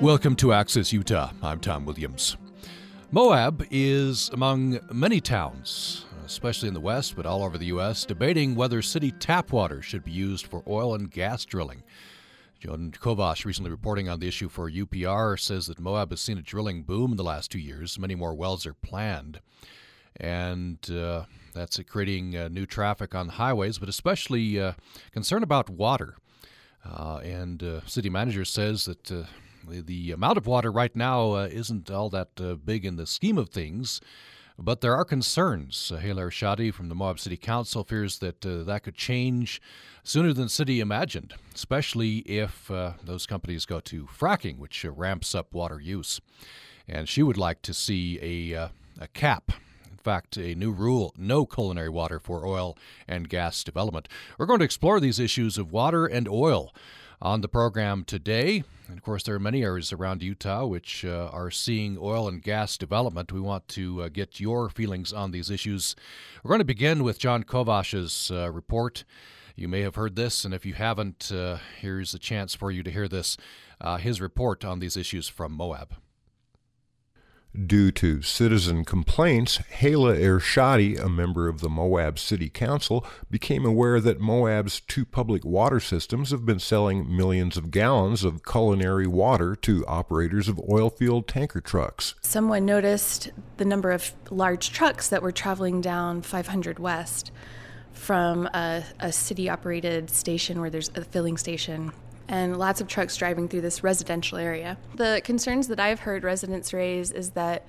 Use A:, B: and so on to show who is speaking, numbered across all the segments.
A: Welcome to Access Utah. I'm Tom Williams. Moab is among many towns, especially in the West, but all over the U.S., debating whether city tap water should be used for oil and gas drilling. Jon Kovash, recently reporting on the issue for UPR, says that Moab has seen a drilling boom in the last two years. Many more wells are planned. And uh, that's creating uh, new traffic on the highways, but especially uh, concern about water. Uh, and uh, city manager says that the, amount of water right now uh, isn't all that uh, big in the scheme of things, but there are concerns. Uh, Hala Ershadi from the Moab City Council fears that uh, that could change sooner than city imagined, especially if uh, those companies go to fracking, which uh, ramps up water use. And she would like to see a, a cap in fact, a new rule no culinary water for oil and gas development. We're going to explore these issues of water and oil on the program today. And of course, there are many areas around Utah which uh, are seeing oil and gas development. We want to uh, get your feelings on these issues. We're going to begin with Jon Kovash's uh, report. You may have heard this, and if you haven't, uh, here's a chance for you to hear this uh, his report on these issues from Moab.
B: Due to citizen complaints, Hala Ershadi, a member of the Moab City Council, became aware that Moab's two public water systems have been selling millions of gallons of culinary water to operators of oil field tanker trucks.
C: Someone noticed the number of large trucks that were traveling down 500 West from a, a city operated station where there's a filling station and lots of trucks driving through this residential area. The concerns that I've heard residents raise is that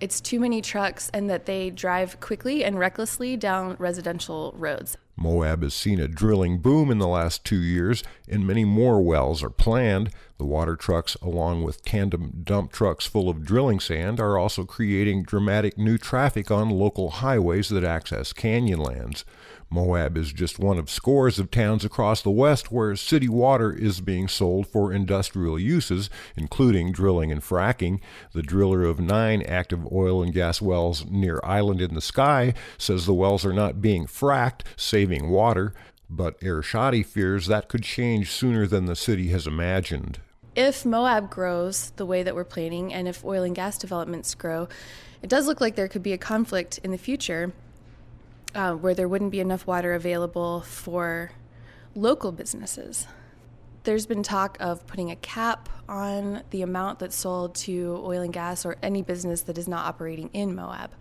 C: it's too many trucks and that they drive quickly and recklessly down residential roads.
B: Moab has seen a drilling boom in the last two years, and many more wells are planned. The water trucks, along with tandem dump trucks full of drilling sand, are also creating dramatic new traffic on local highways that access canyonlands. Moab is just one of scores of towns across the West where city water is being sold for industrial uses, including drilling and fracking. The driller of nine active oil and gas wells near Island in the Sky says the wells are not being fracked, saving water, but Ershadi fears that could change sooner than the city has imagined.
C: If Moab grows the way that we're planning, and if oil and gas developments grow, it does look like there could be a conflict in the future uh, where there wouldn't be enough water available for local businesses. There's been talk of putting a cap on the amount that's sold to oil and gas or any business that is not operating in Moab.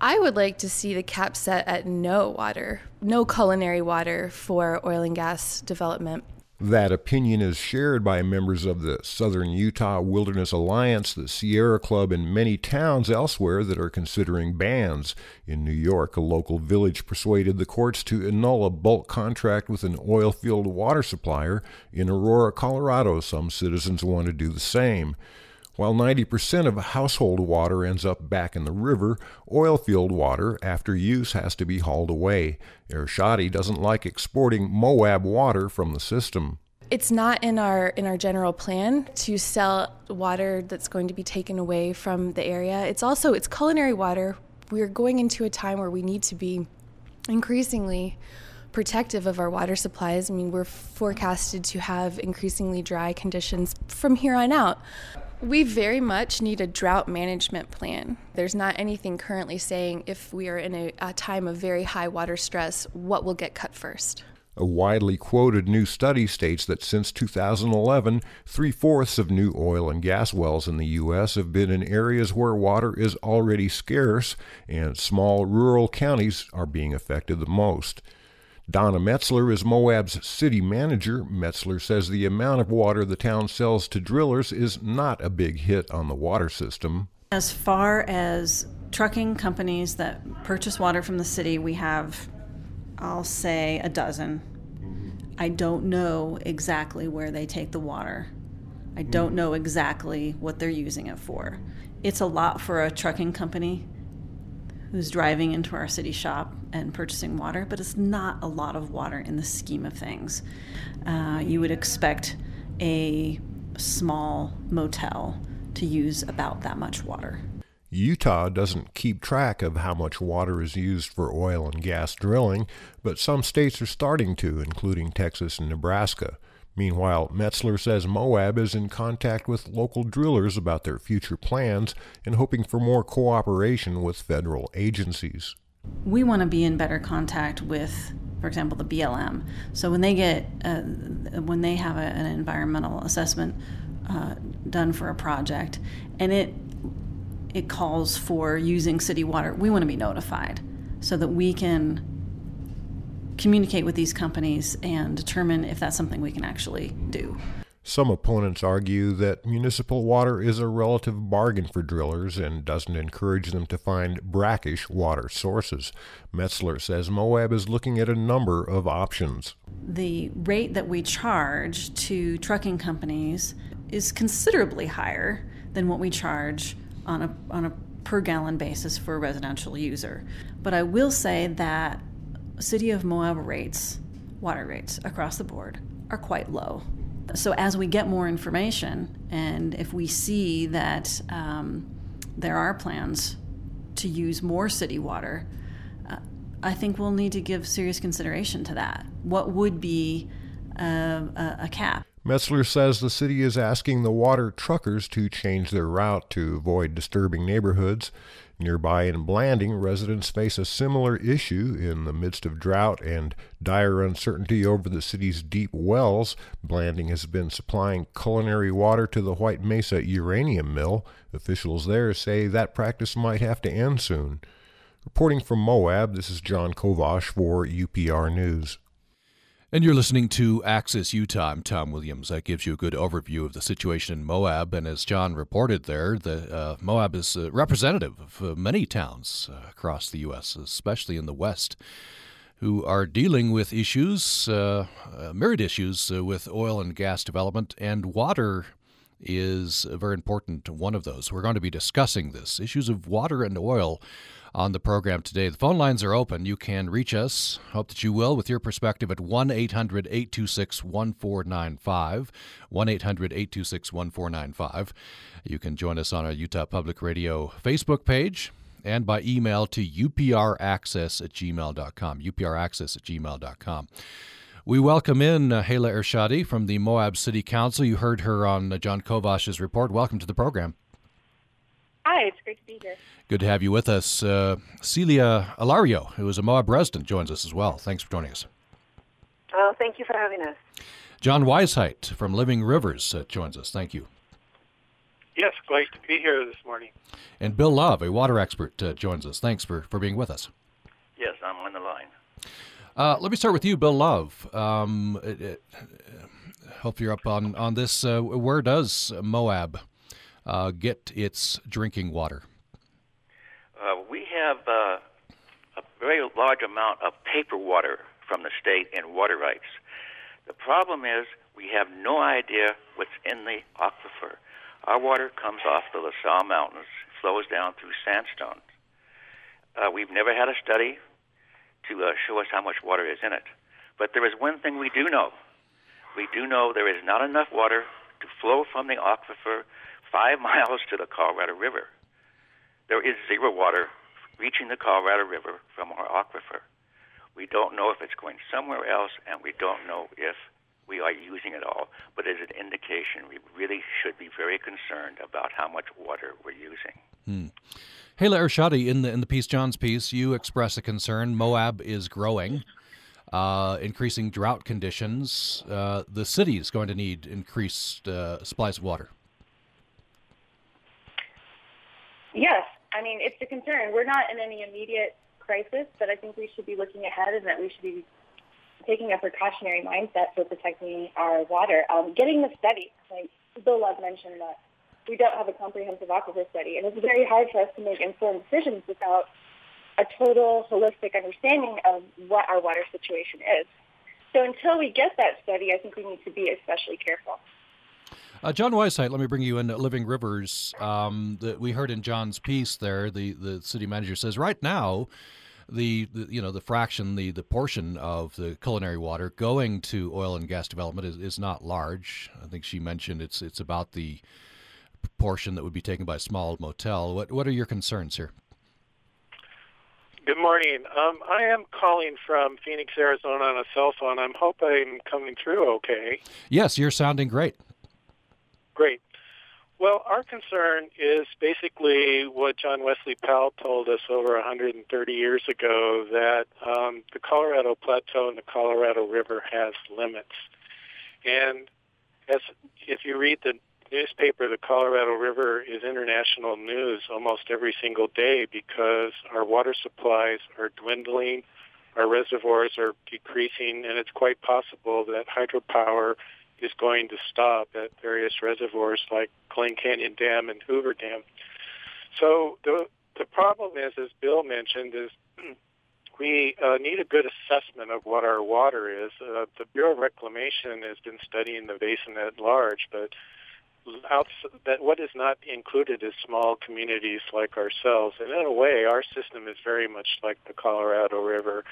C: I would like to see the cap set at no water, no culinary water for oil and gas development.
B: That opinion is shared by members of the Southern Utah Wilderness Alliance, the Sierra Club, and many towns elsewhere that are considering bans. In New York, a local village persuaded the courts to annul a bulk contract with an oil field water supplier. In Aurora, Colorado, some citizens want to do the same. While 90% of household water ends up back in the river, oil field water, after use, has to be hauled away. Ershadi doesn't like exporting Moab water from the system.
C: It's not in our in our general plan to sell water that's going to be taken away from the area. It's also it's culinary water. We're going into a time where we need to be increasingly protective of our water supplies. I mean, we're forecasted to have increasingly dry conditions from here on out. We very much need a drought management plan. There's not anything currently saying if we are in a, a, time of very high water stress, what will get cut first.
B: A widely quoted new study states that since 2011, three fourths of new oil and gas wells in the U.S. have been in areas where water is already scarce, and small rural counties are being affected the most. Donna Metzler is Moab's city manager. Metzler says the amount of water the town sells to drillers is not a big hit on the water system.
D: As far as trucking companies that purchase water from the city, we have, I'll say, a dozen. I don't know exactly where they take the water. I don't know exactly what they're using it for. It's a lot for a trucking company who's driving into our city shop and purchasing water, but it's not a lot of water in the scheme of things. Uh, you would expect a small motel to use about that much water.
B: Utah doesn't keep track of how much water is used for oil and gas drilling, but some states are starting to, including Texas and Nebraska. Meanwhile, Metzler says Moab is in contact with local drillers about their future plans and hoping for more cooperation with federal agencies.
D: We want to be in better contact with, for example, the BLM. So when they get, uh, when they have a, an environmental assessment uh, done for a project, and it it calls for using city water, we want to be notified so that we can communicate with these companies and determine if that's something we can actually do.
B: Some opponents argue that municipal water is a relative bargain for drillers and doesn't encourage them to find brackish water sources. Metzler says Moab is looking at a number of options.
D: The rate that we charge to trucking companies is considerably higher than what we charge on a, on a per gallon basis for a residential user. But I will say that City of Moab rates, water rates across the board, are quite low. So as we get more information, and if we see that um, there are plans to use more city water, uh, I think we'll need to give serious consideration to that. What would be uh, a, a cap?
B: Metzler says the city is asking the water truckers to change their route to avoid disturbing neighborhoods. Nearby in Blanding, residents face a similar issue in the midst of drought and dire uncertainty over the city's deep wells. Blanding has been supplying culinary water to the White Mesa uranium mill. Officials there say that practice might have to end soon. Reporting from Moab, this is Jon Kovash for UPR News.
A: And you're listening to Access Utah. I'm Tom Williams. That gives you a good overview of the situation in Moab. And as Jon reported there, the uh, Moab is uh, representative of uh, many towns uh, across the U.S., especially in the West, who are dealing with issues, uh, uh, myriad issues with oil and gas development, and water is very important one of those. We're going to be discussing this issues of water and oil on the program today. The phone lines are open. You can reach us. Hope that you will with your perspective at 1 800 826 1495. 1 800 826 1495. You can join us on our Utah Public Radio Facebook page and by email to upraccess at gmail.com. upraccess at gmail.com. We welcome in uh, Hala Ershadi from the Moab City Council. You heard her on uh, Jon Kovash's report. Welcome to the program.
E: Hi, it's great to be here.
A: Good to have you with us. Uh, Celia Alario, who is a Moab resident, joins us as well. Thanks for joining us.
E: Oh, thank you for having us.
A: John Weisheit from Living Rivers uh, joins us. Thank you.
F: Yes, great to be here this morning.
A: And Bill Love, a water expert, uh, joins us. Thanks for, for being with us.
G: Yes, I'm on the line.
A: Uh, let me start with you, Bill Love. Um, it, it, hope you're up on, on this. Uh, where does Moab uh, get its drinking water?
G: Uh, we have uh, a very large amount of paper water from the state and water rights. The problem is we have no idea what's in the aquifer. Our water comes off the La Sal Mountains, flows down through sandstone. Uh, we've never had a study to uh, show us how much water is in it. But there is one thing we do know. We do know there is not enough water to flow from the aquifer five miles to the Colorado River there is zero water reaching the Colorado River from our aquifer. We don't know if it's going somewhere else, and we don't know if we are using it all. But as an indication, we really should be very concerned about how much water we're using.
A: Hmm. Hala Ershadi, in the in the piece, Jon's piece, you express a concern. Moab is growing, uh, increasing drought conditions. Uh, the city is going to need increased uh, supplies of water.
E: Yes, I mean, it's a concern. We're not in any immediate crisis, but I think we should be looking ahead and that we should be taking a precautionary mindset for protecting our water. Um, getting the study, like Bill Love mentioned that we don't have a comprehensive aquifer study, and it's very hard for us to make informed decisions without a total holistic understanding of what our water situation is. So until we get that study, I think we need to be especially careful.
A: Uh, John Weisheit, let me bring you in. Living Rivers. Um, that we heard in Jon's piece there, the, the city manager says right now, the, the, you know the fraction, the the portion of the culinary water going to oil and gas development is, is not large. I think she mentioned it's it's about the portion that would be taken by a small motel. What what are your concerns here?
F: Good morning. Um, I am calling from Phoenix, Arizona on a cell phone. I'm hope I'm coming through okay.
A: Yes, you're sounding great.
F: Great. Well, our concern is basically what John Wesley Powell told us over 130 years ago that um, the Colorado Plateau and the Colorado River has limits. And as if you read the newspaper, the Colorado River is international news almost every single day because our water supplies are dwindling, our reservoirs are decreasing, and it's quite possible that hydropower is going to stop at various reservoirs like Glen Canyon Dam and Hoover Dam. So the the problem is, as Bill mentioned, is we uh, need a good assessment of what our water is. Uh, the Bureau of Reclamation has been studying the basin at large, but that what is not included is small communities like ourselves. And in a way, our system is very much like the Colorado River.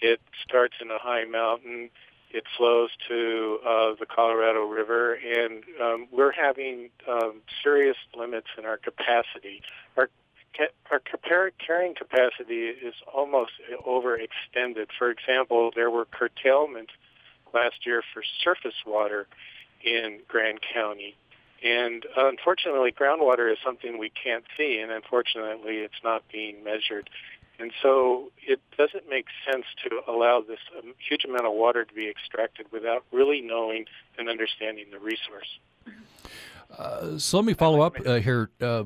F: It starts in a high mountain. It flows to uh, the Colorado River, and um, we're having um, serious limits in our capacity. Our our carrying capacity is almost overextended. For example, there were curtailments last year for surface water in Grand County. And unfortunately, groundwater is something we can't see, and unfortunately, it's not being measured. And so it doesn't make sense to allow this um, huge amount of water to be extracted without really knowing and understanding the resource.
A: Uh, so let me follow up uh, here. Uh,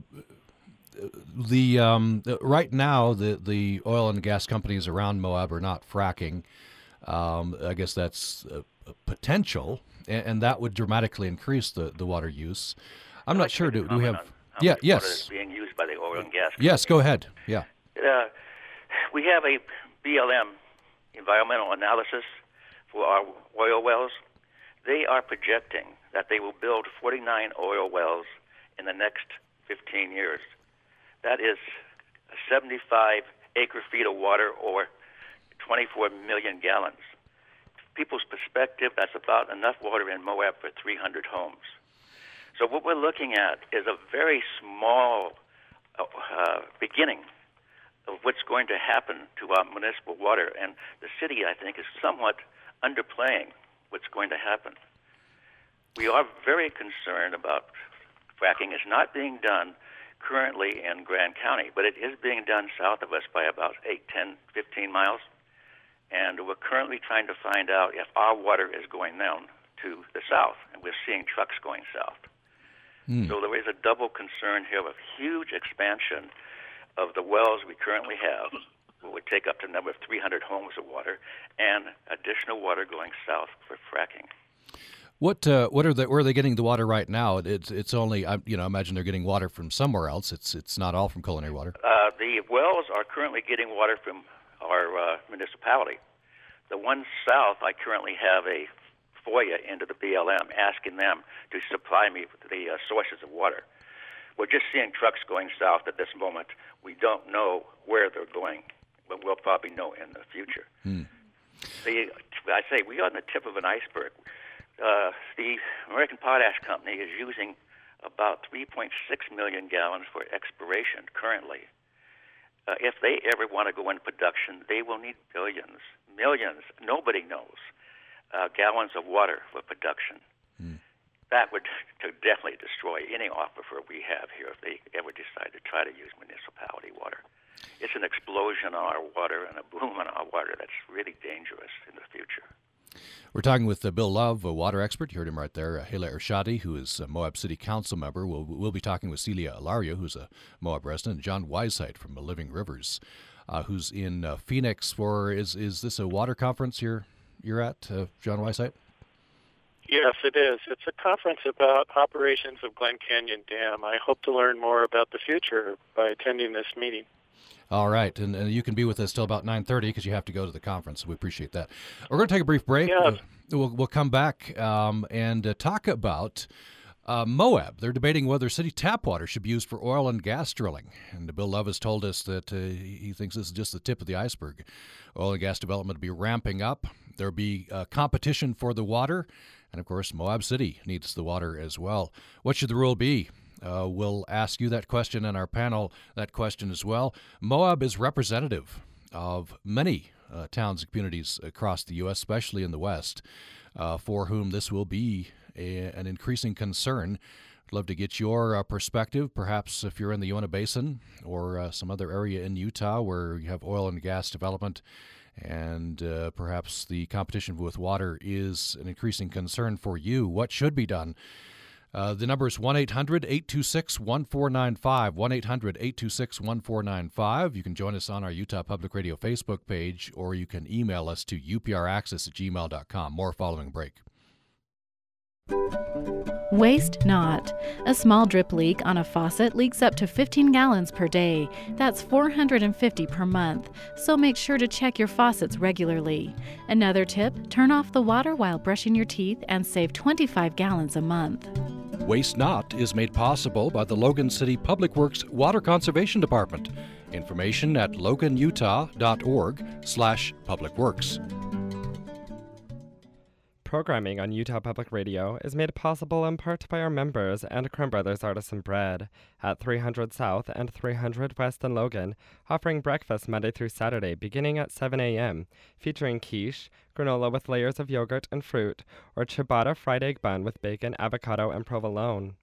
A: the um, right now, the the oil and gas companies around Moab are not fracking. Um, I guess that's a, a potential and, and that would dramatically increase the, the water use. I'm not sure. Do, do we have?
G: yeah.
A: Yes.
G: being used by the oil and gas.
A: Yes. Go ahead. Yeah.
G: Uh, we have a BLM environmental analysis for our oil wells. They are projecting that they will build 49 oil wells in the next 15 years. That is 75 acre feet of water or 24 million gallons people's perspective, that's about enough water in Moab for 300 homes. So what we're looking at is a very small uh, beginning of what's going to happen to our municipal water, and the city, I think, is somewhat underplaying what's going to happen. We are very concerned about fracking. It's not being done currently in Grand County, but it is being done south of us by about 8, 10, 15 miles and we're currently trying to find out if our water is going down to the south, and we're seeing trucks going south. Mm. So there is a double concern here of huge expansion of the wells we currently have, would take up to a number of 300 homes of water, and additional water going south for fracking.
A: What uh, what are they? Where are they getting the water right now? It's it's only I, you know imagine they're getting water from somewhere else. It's it's not all from culinary water.
G: Uh, the wells are currently getting water from our uh, municipality. The one south, I currently have a FOIA into the BLM asking them to supply me with the uh, sources of water. We're just seeing trucks going south at this moment. We don't know where they're going, but we'll probably know in the future. Hmm. The, I say we are on the tip of an iceberg. Uh, the American Potash Company is using about 3.6 million gallons for exploration currently uh, if they ever want to go into production, they will need billions, millions, nobody knows, uh, gallons of water for production. That would definitely destroy any aquifer we have here if they ever decide to try to use municipality water. It's an explosion on our water and a boom on our water that's really dangerous in the future.
A: We're talking with uh, Bill Love, a water expert. You heard him right there. Uh, Hala Ershadi, who is a Moab City Council member. We'll, we'll be talking with Celia Alario, who's a Moab resident, and John Weisheit from Living Rivers, uh, who's in uh, Phoenix for. Is is this a water conference you're you're at, uh, John Weisheit?
F: Yes, it is. It's a conference about operations of Glen Canyon Dam. I hope to learn more about the future by attending this meeting.
A: All right, and, and you can be with us till about nine thirty because you have to go to the conference. We appreciate that. We're going to take a brief break.
F: Yeah.
A: We'll, we'll come back um, and uh, talk about uh, Moab. They're debating whether city tap water should be used for oil and gas drilling. And Bill Love has told us that uh, he thinks this is just the tip of the iceberg. Oil and gas development will be ramping up. There'll be uh, competition for the water. And of course, Moab City needs the water as well. What should the rule be? Uh, we'll ask you that question and our panel that question as well. Moab is representative of many uh, towns and communities across the U.S., especially in the West, uh, for whom this will be a, an increasing concern. I'd love to get your uh, perspective, perhaps if you're in the Uinta Basin or uh, some other area in Utah where you have oil and gas development and uh, perhaps the competition with water is an increasing concern for you. What should be done? Uh, the number is 1 800 826 1495. 1 800 826 1495. You can join us on our Utah Public Radio Facebook page or you can email us to upraccess at gmail.com. More following break.
H: Waste not. A small drip leak on a faucet leaks up to 15 gallons per day. That's 450 per month. So make sure to check your faucets regularly. Another tip turn off the water while brushing your teeth and save 25 gallons a month.
A: Waste Not is made possible by the Logan City Public Works Water Conservation Department. Information at loganutah.org slash publicworks.
I: Programming on Utah Public Radio is made possible in part by our members and Crumb Brothers Artisan Bread at 300 South and 300 West in Logan, offering breakfast Monday through Saturday beginning at 7 a.m., featuring quiche, granola with layers of yogurt and fruit, or ciabatta fried egg bun with bacon, avocado, and provolone.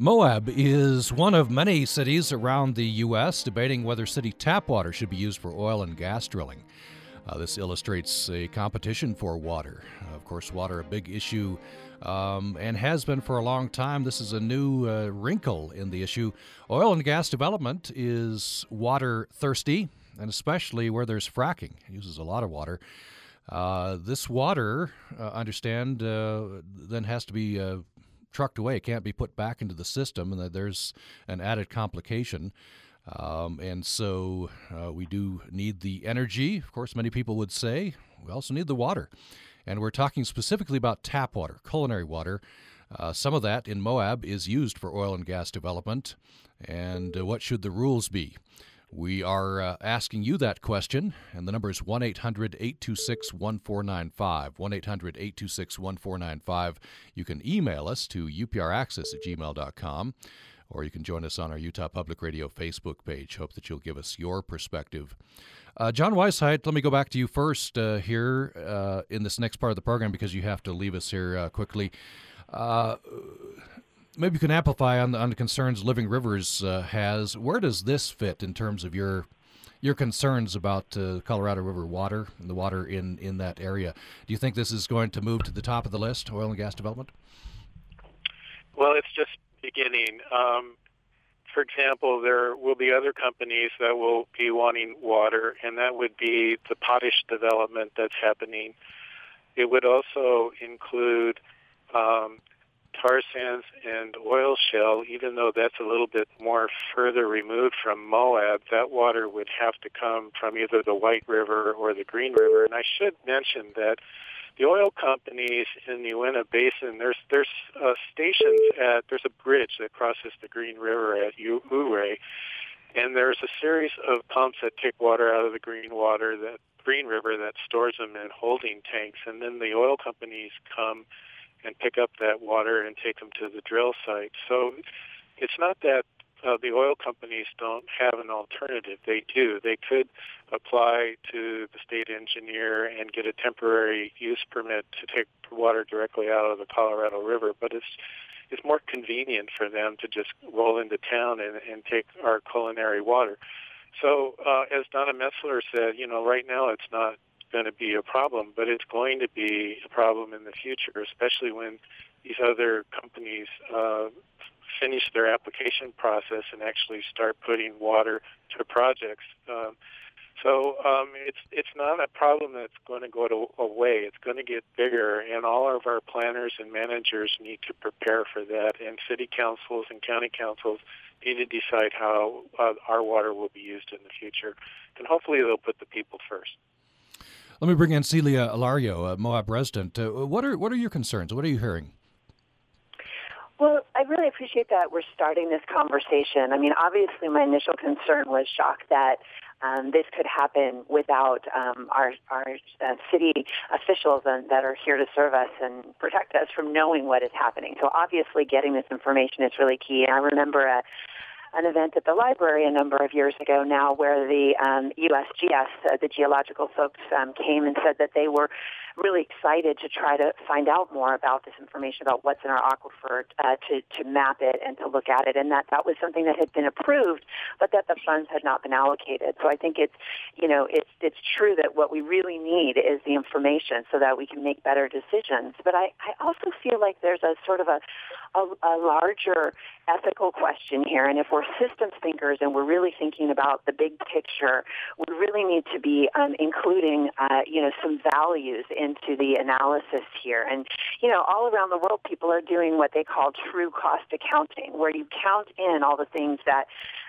A: Moab is one of many cities around the U.S. debating whether city tap water should be used for oil and gas drilling. Uh, this illustrates a competition for water. Of course, water a big issue um, and has been for a long time. This is a new uh, wrinkle in the issue. Oil and gas development is water thirsty, and especially where there's fracking, it uses a lot of water. Uh, this water, uh, understand, uh, then has to be trucked away. It can't be put back into the system, and there's an added complication. Um, and so uh, we do need the energy. Of course, many people would say we also need the water. And we're talking specifically about tap water, culinary water. Uh, some of that in Moab is used for oil and gas development. And uh, what should the rules be? We are uh, asking you that question, and the number is 1 800 826 1495. 1 800 826 1495. You can email us to upraccess at gmail.com, or you can join us on our Utah Public Radio Facebook page. Hope that you'll give us your perspective. Uh, John Weisheit, let me go back to you first uh, here uh, in this next part of the program because you have to leave us here uh, quickly. Maybe you can amplify on the, on the concerns Living Rivers uh, has. Where does this fit in terms of your your concerns about uh, Colorado River water and the water in, in that area? Do you think this is going to move to the top of the list, oil and gas development?
F: Well, it's just beginning. Um, for example, there will be other companies that will be wanting water, and that would be the potash development that's happening. It would also include um, tar sands and oil shale, even though that's a little bit more further removed from Moab, that water would have to come from either the White River or the Green River. And I should mention that the oil companies in the Uinta Basin, there's there's uh, stations at there's a bridge that crosses the Green River at Ouray, and there's a series of pumps that take water out of the green water that Green River that stores them in holding tanks, and then the oil companies come and pick up that water and take them to the drill site. So it's not that uh, the oil companies don't have an alternative. They do. They could apply to the state engineer and get a temporary use permit to take water directly out of the Colorado River, but it's it's more convenient for them to just roll into town and, and take our culinary water. So, uh, as Donna Metzler said, you know, right now it's not going to be a problem, but it's going to be a problem in the future, especially when these other companies uh, finish their application process and actually start putting water to projects. Um, so um, it's it's not a problem that's going to go to, away. It's going to get bigger, and all of our planners and managers need to prepare for that. And city councils and county councils need to decide how uh, our water will be used in the future, and hopefully they'll put the people first.
A: Let me bring in Celia Alario, a Moab resident. Uh, what are what are your concerns? What are you hearing?
J: Well, I really appreciate that we're starting this conversation. I mean, obviously, my initial concern was shock that um, this could happen without um, our our uh, city officials and, that are here to serve us and protect us from knowing what is happening. So obviously, getting this information is really key. And I remember a an event at the library a number of years ago now where the um, USGS, uh, the geological folks, um, came and said that they were really excited to try to find out more about this information about what's in our aquifer uh, to, to map it and to look at it. And that that was something that had been approved but that the funds had not been allocated. So I think it's you know it's it's true that what we really need is the information so that we can make better decisions. But I, I also feel like there's a sort of a, a, a larger ethical question here. And if we're systems thinkers and we're really thinking about the big picture we really need to be um, including uh, you know some values in into the analysis here. And, you know, all around the world, people are doing what they call true cost accounting, where you count in all the things that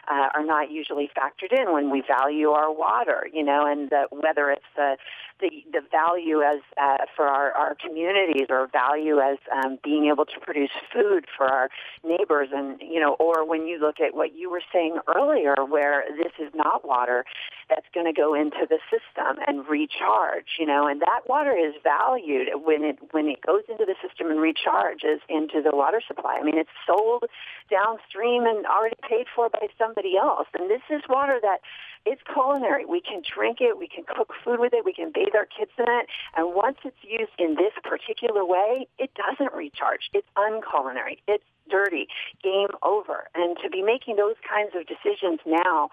J: uh, are not usually factored in when we value our water, you know, and the, whether it's the, the, the value as uh, for our, our communities or value as um, being able to produce food for our neighbors and, you know, or when you look at what you were saying earlier where this is not water that's going to go into the system and recharge, you know, and that water is valued when it, when it goes into the system and recharges into the water supply. I mean, it's sold downstream and already paid for by somebody else. And this is water that it's culinary. We can drink it. We can cook food with it. We can bathe our kids in it. And once it's used in this particular way, it doesn't recharge. It's unculinary. It's dirty. Game over. And to be making those kinds of decisions now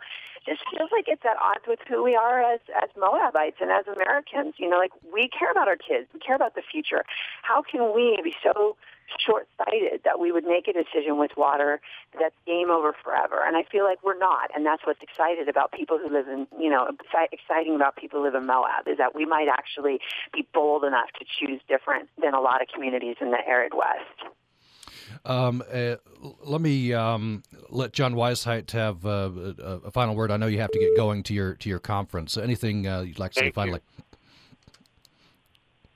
J: just feels like it's at odds with who we are as as Moabites and as Americans. You know, like we care about our kids. We care about the future. How can we be so short-sighted that we would make a decision with water that's game over forever. And I feel like we're not, and that's what's excited about people who live in, you know, exciting about people who live in Moab is that we might actually be bold enough to choose different than a lot of communities in the arid West.
A: Um, uh, let me um, let John Weisheit have uh, a, a, final word. I know you have to get going to your to your conference. Anything uh, you'd like to Thank say finally?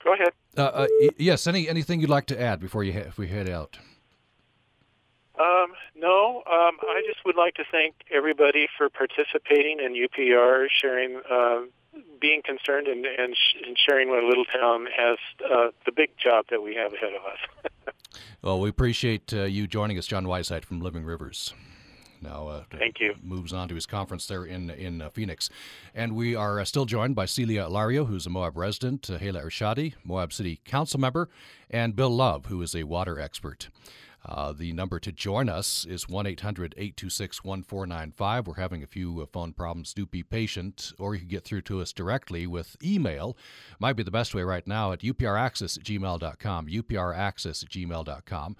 F: Go ahead.
A: Uh, uh, yes. Any anything you'd like to add before you if we head out?
F: Um, no. Um, I just would like to thank everybody for participating in UPR, sharing, uh, being concerned, and, and, sh- and, sharing what Little Town has uh, the big job that we have ahead of us.
A: well, we appreciate uh, you joining us, John Weisheit from Living Rivers now. Uh,
F: Thank you.
A: Moves on to his conference there in in uh, Phoenix, and we are uh, still joined by Celia Alario, who's a Moab resident, uh, Hala Ershadi, Moab City Council member, and Bill Love, who is a water expert. Uh, the number to join us is 1 800 826 1495. We're having a few uh, phone problems. Do be patient, or you can get through to us directly with email. Might be the best way right now at upraccess at gmail.com. upraccess at gmail.com.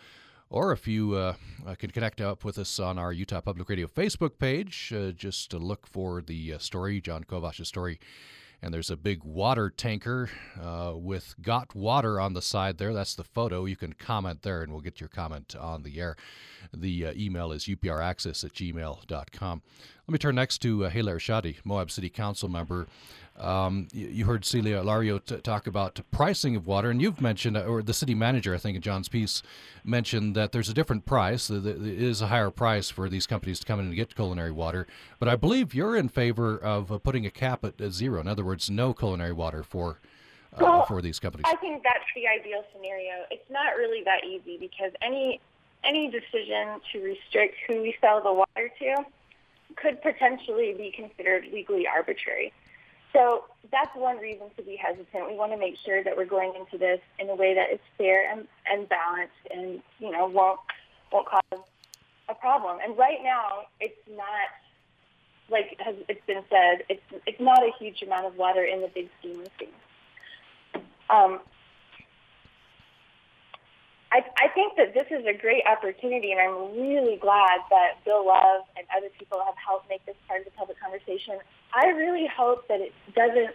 A: Or if you uh, uh, can connect up with us on our Utah Public Radio Facebook page, uh, just to look for the uh, story, Jon Kovash's story. And there's a big water tanker uh, with got water on the side there. That's the photo. You can comment there, and we'll get your comment on the air. The uh, email is upraccess at gmail.com. Let me turn next to uh, Ershadi, Moab City Council member. Um, you heard Celia Alario t- talk about pricing of water, and you've mentioned, uh, or the city manager, I think, in Jon's piece, mentioned that there's a different price. There is a higher price for these companies to come in and get culinary water. But I believe you're in favor of uh, putting a cap at zero. In other words, no culinary water for uh,
E: well,
A: for these companies.
E: I think that's the ideal scenario. It's not really that easy because any any decision to restrict who we sell the water to could potentially be considered legally arbitrary. So that's one reason to be hesitant. We want to make sure that we're going into this in a way that is fair and, and balanced and, you know, won't, won't cause a problem. And right now, it's not, like has, it's been said, it's, it's not a huge amount of water in the big scheme of things. Um, I, I think that this is a great opportunity, and I'm really glad that Bill Love and other people have helped make this part of the public conversation. I really hope that it doesn't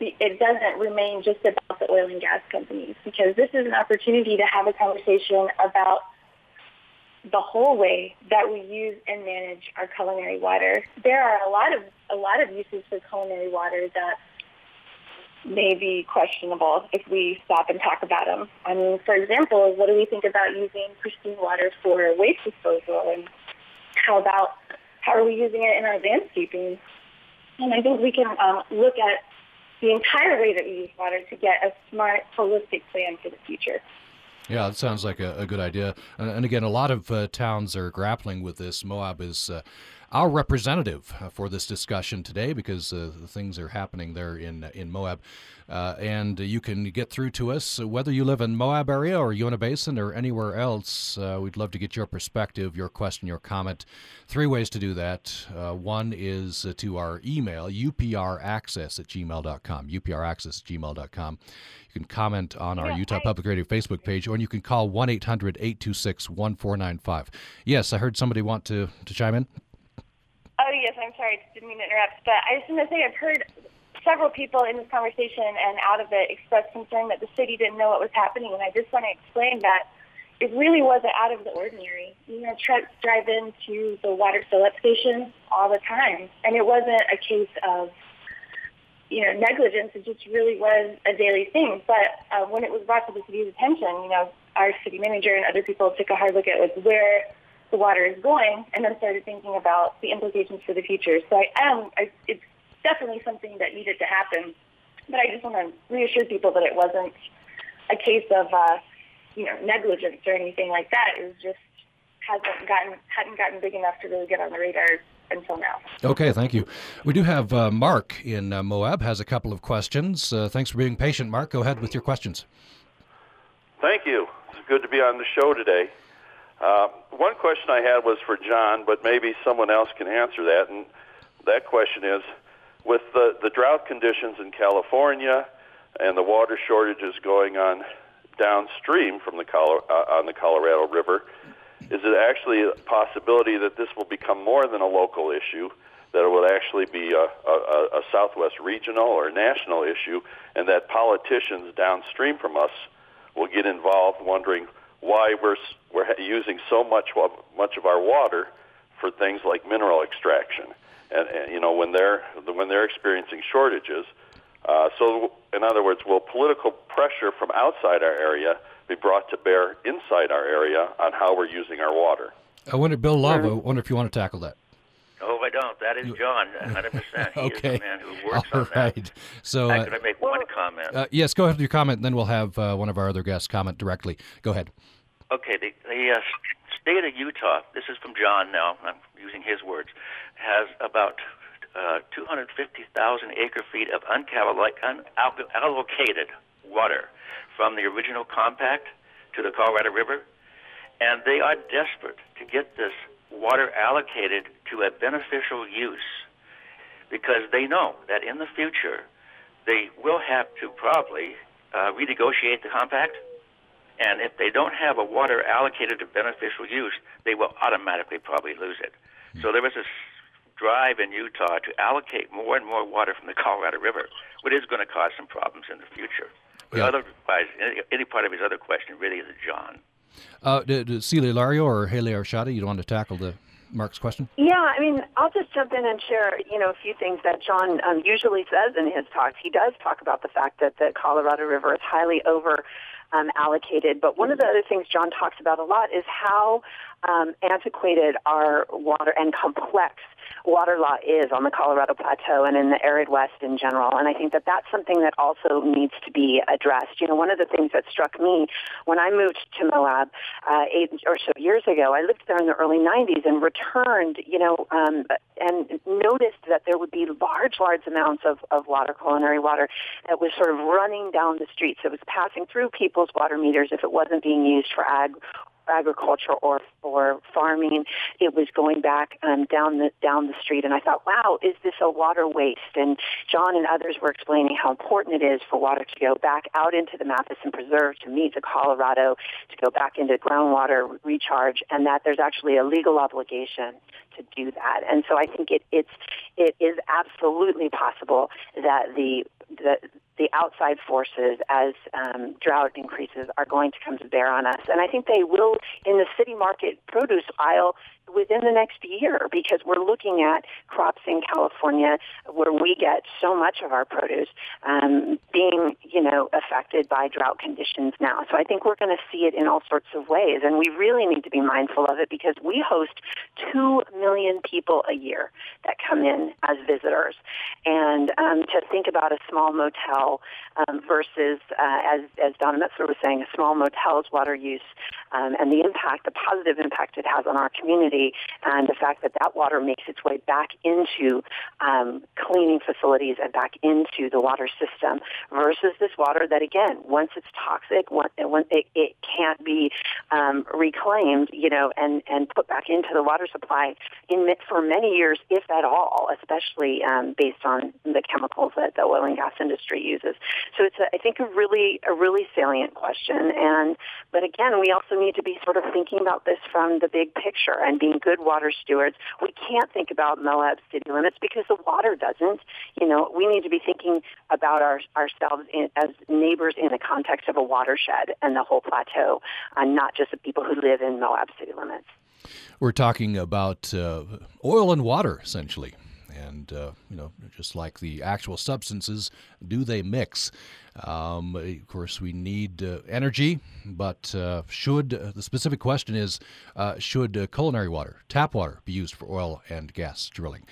E: it doesn't remain just about the oil and gas companies because this is an opportunity to have a conversation about the whole way that we use and manage our culinary water. There are a lot of a lot of uses for culinary water that may be questionable if we stop and talk about them. I mean, for example, what do we think about using pristine water for waste disposal, and how about how are we using it in our landscaping? And I think we can um, look at the entire way that we use water to get a smart, holistic plan for the future.
A: Yeah, that sounds like a, a good idea. And, and, again, a lot of uh, towns are grappling with this. Moab is uh, our representative uh, for this discussion today because uh, things are happening there in in Moab. Uh, and you can get through to us whether you live in Moab area or Uinta Basin or anywhere else. Uh, we'd love to get your perspective, your question, your comment. Three ways to do that. Uh, one is to our email, upraccess at gmail.com, upraccess at gmail.com. You can comment on our Utah Public Radio Facebook page, or you can call 1 800 826 1495. Yes, I heard somebody want to, to chime in.
E: Sorry. Didn't mean to interrupt. But I just want to say I've heard several people in this conversation and out of it express concern that the city didn't know what was happening. And I just want to explain that it really wasn't out of the ordinary. You know, trucks drive into the water fill-up station all the time. And it wasn't a case of, you know, negligence. It just really was a daily thing. But uh, when it was brought to the city's attention, you know, our city manager and other people took a hard look at like, where the water is going, and then started thinking about the implications for the future. So I am, I, it's definitely something that needed to happen. But I just want to reassure people that it wasn't a case of, uh, you know, negligence or anything like that. It was just hasn't gotten hadn't gotten big enough to really get on the radar until now.
A: Okay, thank you. We do have uh, Mark in uh, Moab has a couple of questions. Uh, thanks for being patient, Mark. Go ahead with your questions.
K: Thank you. It's good to be on the show today. Uh, one question I had was for John, but maybe someone else can answer that. And that question is with the, the drought conditions in California and the water shortages going on downstream from the Colo- uh, on the Colorado River, is it actually a possibility that this will become more than a local issue, that it will actually be a, a, a Southwest regional or national issue, and that politicians downstream from us will get involved wondering why we're we're using so much much of our water for things like mineral extraction, and, and you know when they're when they're experiencing shortages. Uh, so, in other words, will political pressure from outside our area be brought to bear inside our area on how we're using our water?
A: I wonder, Bill Love. I wonder if you want to tackle that.
G: Oh, I don't. That is John, 100%. He
A: okay.
G: is the man who works
A: All
G: on
A: right.
G: that.
A: So,
G: uh, Can I make one comment?
A: Uh, yes, go ahead with your comment, and then we'll have uh, one of our other guests comment directly. Go ahead.
G: Okay, the, the uh, state of Utah, this is from John now, I'm using his words, has about uh, 250,000 acre feet of unallocated water from the original compact to the Colorado River, and they are desperate to get this water allocated to a beneficial use because they know that in the future they will have to probably uh, renegotiate the compact. And if they don't have a water allocated to beneficial use, they will automatically probably lose it. So there is a drive in Utah to allocate more and more water from the Colorado River, which is going to cause some problems in the future.
A: Yeah.
G: Otherwise, any, any part of his other question really is a John.
A: Uh, Celia Alario or Hala Ershadi, you don't want to tackle the Mark's question?
J: Yeah, I mean, I'll just jump in and share, you know, a few things that John um, usually says in his talks. He does talk about the fact that the Colorado River is highly over um, allocated. But one of the other things John talks about a lot is how um, antiquated our water and complex water law is on the Colorado Plateau and in the arid West in general. And I think that that's something that also needs to be addressed. You know, one of the things that struck me when I moved to Moab uh, eight or so years ago, I lived there in the early 90s and returned, you know, um, and noticed that there would be large, large amounts of, of water, culinary water, that was sort of running down the streets. It was passing through people's water meters if it wasn't being used for ag agriculture or or farming. It was going back um, down the down the street, and I thought, wow, is this a water waste? And John and others were explaining how important it is for water to go back out into the Matheson Preserve to meet the Colorado, to go back into groundwater recharge, and that there's actually a legal obligation to do that. And so I think it it's it is absolutely possible that the the the outside forces as um, drought increases are going to come to bear on us. And I think they will in the city market produce aisle within the next year because we're looking at crops in California where we get so much of our produce um, being, you know, affected by drought conditions now. So I think we're going to see it in all sorts of ways, and we really need to be mindful of it because we host two million people a year that come in as visitors, and um, to think about a small motel um, versus, uh, as as Donna Metzler was saying, a small motel's water use um, and the impact, the positive impact it has on our community, and the fact that that water makes its way back into um, cleaning facilities and back into the water system versus this water that, again, once it's toxic, it, it can't be um, reclaimed, you know, and, and put back into the water supply in for many years, if at all, especially um, based on the chemicals that the oil and gas industry uses. So it's, a, I think, a really, a really salient question. And but again, we also need to be sort of thinking about this from the big picture and being good water stewards. We can't think about Moab city limits because the water doesn't. You know, we need to be thinking about our, ourselves in, as neighbors in the context of a watershed and the whole plateau, and not just the people who live in Moab city limits.
A: We're talking about uh, oil and water, essentially. And, uh, you know, just like the actual substances, do they mix? Um, of course, we need uh, energy, but uh, should uh, the specific question is uh, should uh, culinary water, tap water, be used for oil and gas drilling?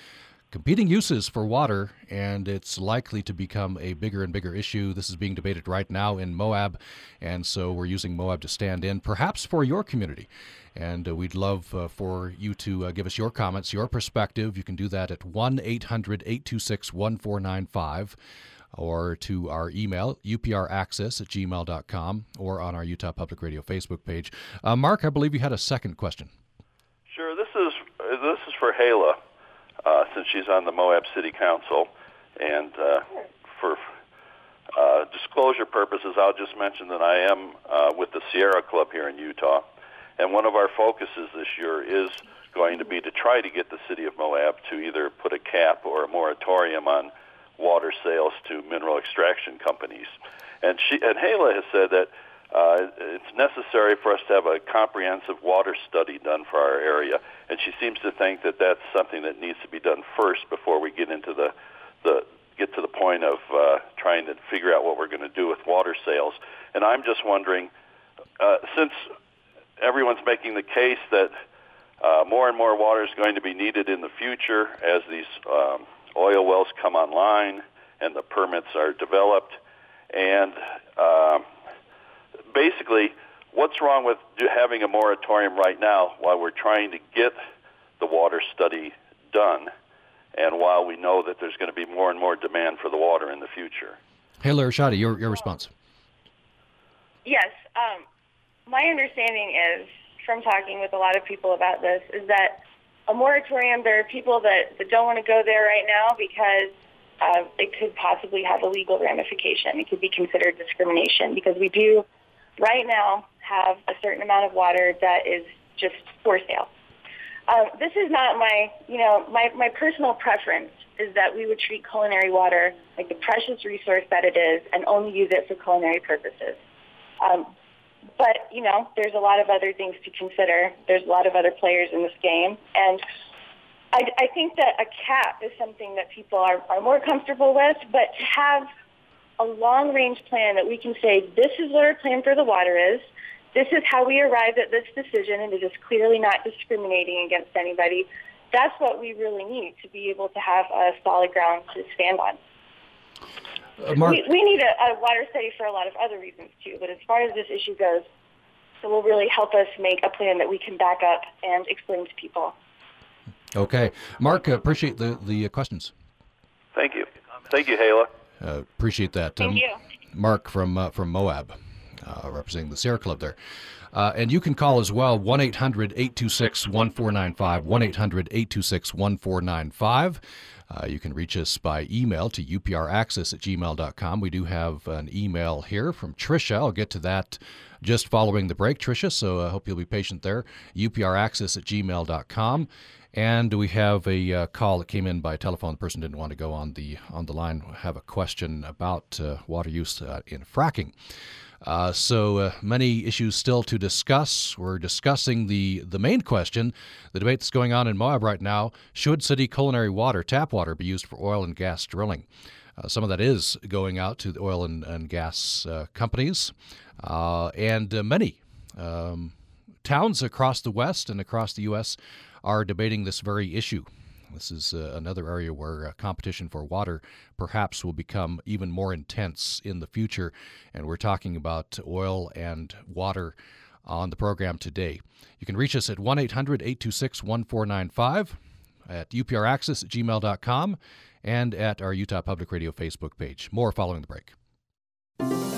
A: Competing uses for water, and it's likely to become a bigger and bigger issue. This is being debated right now in Moab, and so we're using Moab to stand in, perhaps for your community. And uh, we'd love uh, for you to uh, give us your comments, your perspective. You can do that at 1 800 826 1495 or to our email, upraccess at gmail.com, or on our Utah Public Radio Facebook page. Uh, Mark, I believe you had a second question.
K: Sure. This is this is for Hala, uh, since she's on the Moab City Council, and uh, for uh, disclosure purposes, I'll just mention that I am uh, with the Sierra Club here in Utah, and one of our focuses this year is going to be to try to get the city of Moab to either put a cap or a moratorium on water sales to mineral extraction companies. And she and Hala has said that uh, it's necessary for us to have a comprehensive water study done for our area, and she seems to think that that's something that needs to be done first before we get into the the get to the point of uh, trying to figure out what we're going to do with water sales. And I'm just wondering, uh, since everyone's making the case that uh, more and more water is going to be needed in the future as these um, oil wells come online and the permits are developed. And uh, basically, what's wrong with having a moratorium right now while we're trying to get the water study done and while we know that there's going to be more and more demand for the water in the future?
A: Hey, Hala Ershadi, your, your response.
E: Yes. Um, my understanding is, from talking with a lot of people about this, is that a moratorium, there are people that, that don't want to go there right now because uh, it could possibly have a legal ramification. It could be considered discrimination because we do right now have a certain amount of water that is just for sale. Um, this is not my, you know, my, my personal preference is that we would treat culinary water like the precious resource that it is and only use it for culinary purposes. Um, but, you know, there's a lot of other things to consider. There's a lot of other players in this game. And I, I think that a cap is something that people are, are more comfortable with, but to have a long-range plan that we can say, this is what our plan for the water is, this is how we arrived at this decision, and it is clearly not discriminating against anybody. That's what we really need to be able to have a solid ground to stand on. Uh, Mark, we, we need a, a water study for a lot of other reasons too, but as far as this issue goes, it will really help us make a plan that we can back up and explain to people.
A: Okay, Mark, uh, appreciate the the uh, questions.
K: Thank you, thank you, Hala.
A: Uh, appreciate that.
E: Thank um, you,
A: Mark from uh, from Moab, uh, representing the Sierra Club there. Uh, and you can call as well 1 800 826 1495. 1 800 826 1495. Uh, you can reach us by email to upraccess at gmail.com. We do have an email here from Tricia. I'll get to that just following the break, Tricia, so I hope you'll be patient there. upraccess at gmail.com. And we have a uh, call that came in by telephone. The person didn't want to go on the on the line. Have a question about uh, water use uh, in fracking. Uh, so uh, many issues still to discuss. We're discussing the the main question, the debate that's going on in Moab right now: Should city culinary water, tap water, be used for oil and gas drilling? Uh, some of that is going out to the oil and, and gas uh, companies, uh, and uh, many um, towns across the West and across the U.S. are debating this very issue. This is uh, another area where uh, competition for water perhaps will become even more intense in the future. And we're talking about oil and water on the program today. You can reach us at 1 800 826 1495 at upraccess at gmail.com and at our Utah Public Radio Facebook page. More following the break.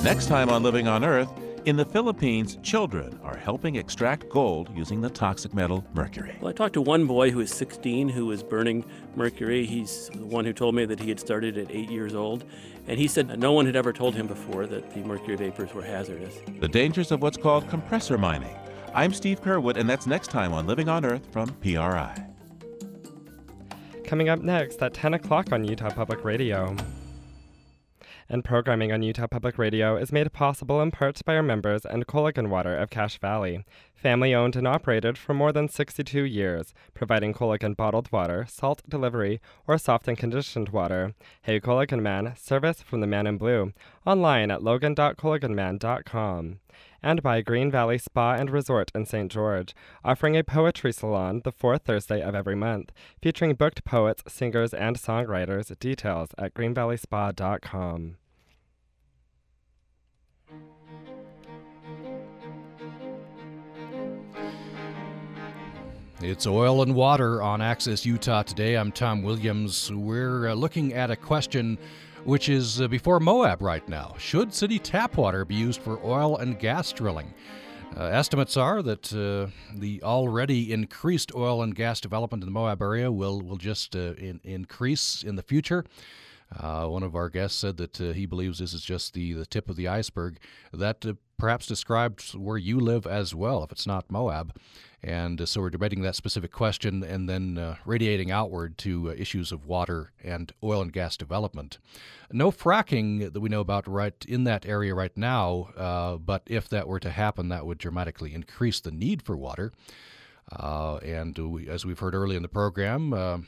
L: Next time on Living on Earth, in the Philippines, children are helping extract gold using the toxic metal mercury.
M: Well, I talked to one boy who is 16 who was burning mercury. He's the one who told me that he had started at eight years old. And he said no one had ever told him before that the mercury vapors were hazardous.
L: The dangers of what's called compressor mining. I'm Steve Curwood, and that's next time on Living on Earth from PRI.
I: Coming up next at 10 o'clock on Utah Public Radio and programming on Utah Public Radio is made possible in part by our members and Culligan Water of Cache Valley, family owned and operated for more than 62 years, providing Culligan bottled water, salt delivery, or soft and conditioned water. Hey Culligan Man, service from the man in blue, online at logan.culliganman.com and by Green Valley Spa and Resort in St. George, offering a poetry salon the fourth Thursday of every month, featuring booked poets, singers, and songwriters. Details at greenvalleyspa.com.
A: It's oil and water on Access Utah today. I'm Tom Williams. We're uh, looking at a question which is uh, before Moab right now. Should city tap water be used for oil and gas drilling? Uh, estimates are that uh, the already increased oil and gas development in the Moab area will will just uh, in, increase in the future. Uh, one of our guests said that uh, he believes this is just the, the tip of the iceberg. That perhaps describes where you live as well, if it's not Moab. And uh, so we're debating that specific question and then uh, radiating outward to uh, issues of water and oil and gas development. No fracking that we know about right in that area right now, uh, but if that were to happen, that would dramatically increase the need for water. Uh, and we, as we've heard early in the program, uh,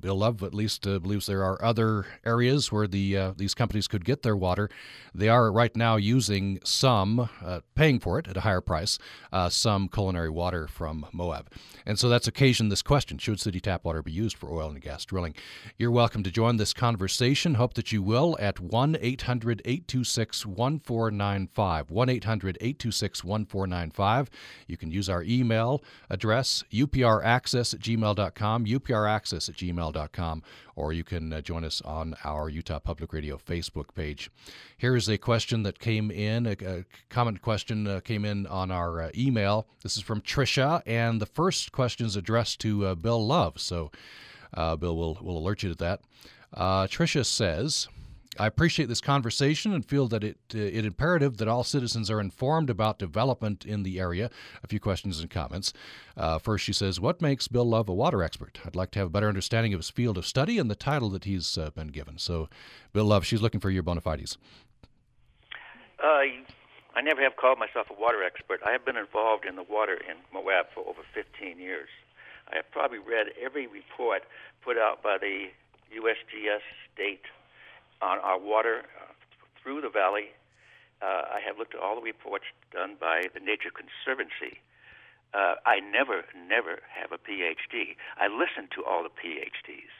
A: Bill Love at least uh, believes there are other areas where the uh, these companies could get their water. They are right now using some, uh, paying for it at a higher price, uh, some culinary water from Moab. And so that's occasioned this question Should city tap water be used for oil and gas drilling? You're welcome to join this conversation. Hope that you will at 1 800 826 1495. 1 800 826 1495. You can use our email address, upraccess at gmail.com, upraccess at gmail.com, or you can uh, join us on our Utah Public Radio Facebook page. Here's a question that came in, a, a comment question uh, came in on our uh, email. This is from Trisha, and the first question is addressed to uh, Bill Love. So uh, Bill will, will alert you to that. Uh, Tricia says, I appreciate this conversation and feel that it uh, it imperative that all citizens are informed about development in the area. A few questions and comments. Uh, first, she says, "What makes Bill Love a water expert? I'd like to have a better understanding of his field of study and the title that he's uh, been given." So, Bill Love, she's looking for your bona fides.
G: Uh, I never have called myself a water expert. I have been involved in the water in Moab for over 15 years. I have probably read every report put out by the USGS state on our water uh, through the valley. Uh, I have looked at all the reports done by the Nature Conservancy. Uh, I never, never have a PhD. I listen to all the PhDs.